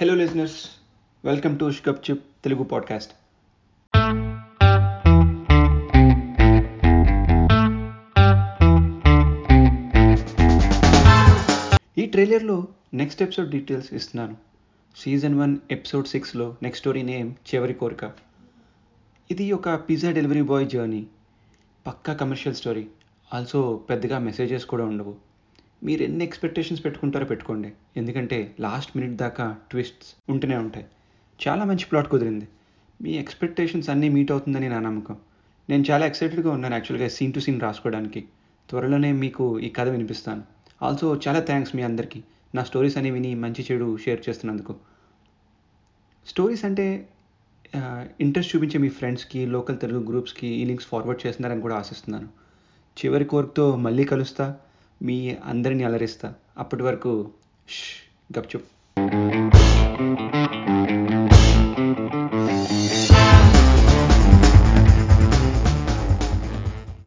Hello listeners welcome to షికప్ చిప్ Telugu podcast ఈ ట్రైలర్లో నెక్స్ట్ ఎపిసోడ్ డీటెయిల్స్ ఇస్తున్నాను. సీజన్ వన్ ఎపిసోడ్ సిక్స్లో నెక్స్ట్ స్టోరీ నేమ్ చివరి కోరిక ఇది ఒక పిజ్జా డెలివరీ బాయ్ జర్నీ పక్కా కమర్షియల్ స్టోరీ ఆల్సో పెద్దగా మెసేజెస్ కూడా ఉండవు. మీరు ఎన్ని ఎక్స్పెక్టేషన్స్ పెట్టుకుంటారో పెట్టుకోండి. ఎందుకంటే లాస్ట్ మినిట్ దాకా ట్విస్ట్స్ ఉంటూనే ఉంటాయి. చాలా మంచి ప్లాట్ కుదిరింది. మీ ఎక్స్పెక్టేషన్స్ అన్నీ మీట్ అవుతుందని నా నమ్మకం. నేను చాలా ఎక్సైటెడ్గా ఉన్నాను యాక్చువల్గా సీన్ టు సీన్ రాసుకోవడానికి. త్వరలోనే మీకు ఈ కథ వినిపిస్తాను. ఆల్సో చాలా థ్యాంక్స్ మీ అందరికీ. నా స్టోరీస్ అన్ని విని మంచి చెడు షేర్ చేస్తున్నందుకు. స్టోరీస్ అంటే ఇంట్రెస్ట్ చూపించే మీ ఫ్రెండ్స్కి లోకల్ తెలుగు గ్రూప్స్కి ఈ లింక్స్ ఫార్వర్డ్ చేస్తున్నారని కూడా ఆశిస్తున్నాను. చివరి కోరికతో మళ్ళీ కలుస్తా. మీ అందరిని అలరిస్తా. అప్పటి వరకు గప్చుప్.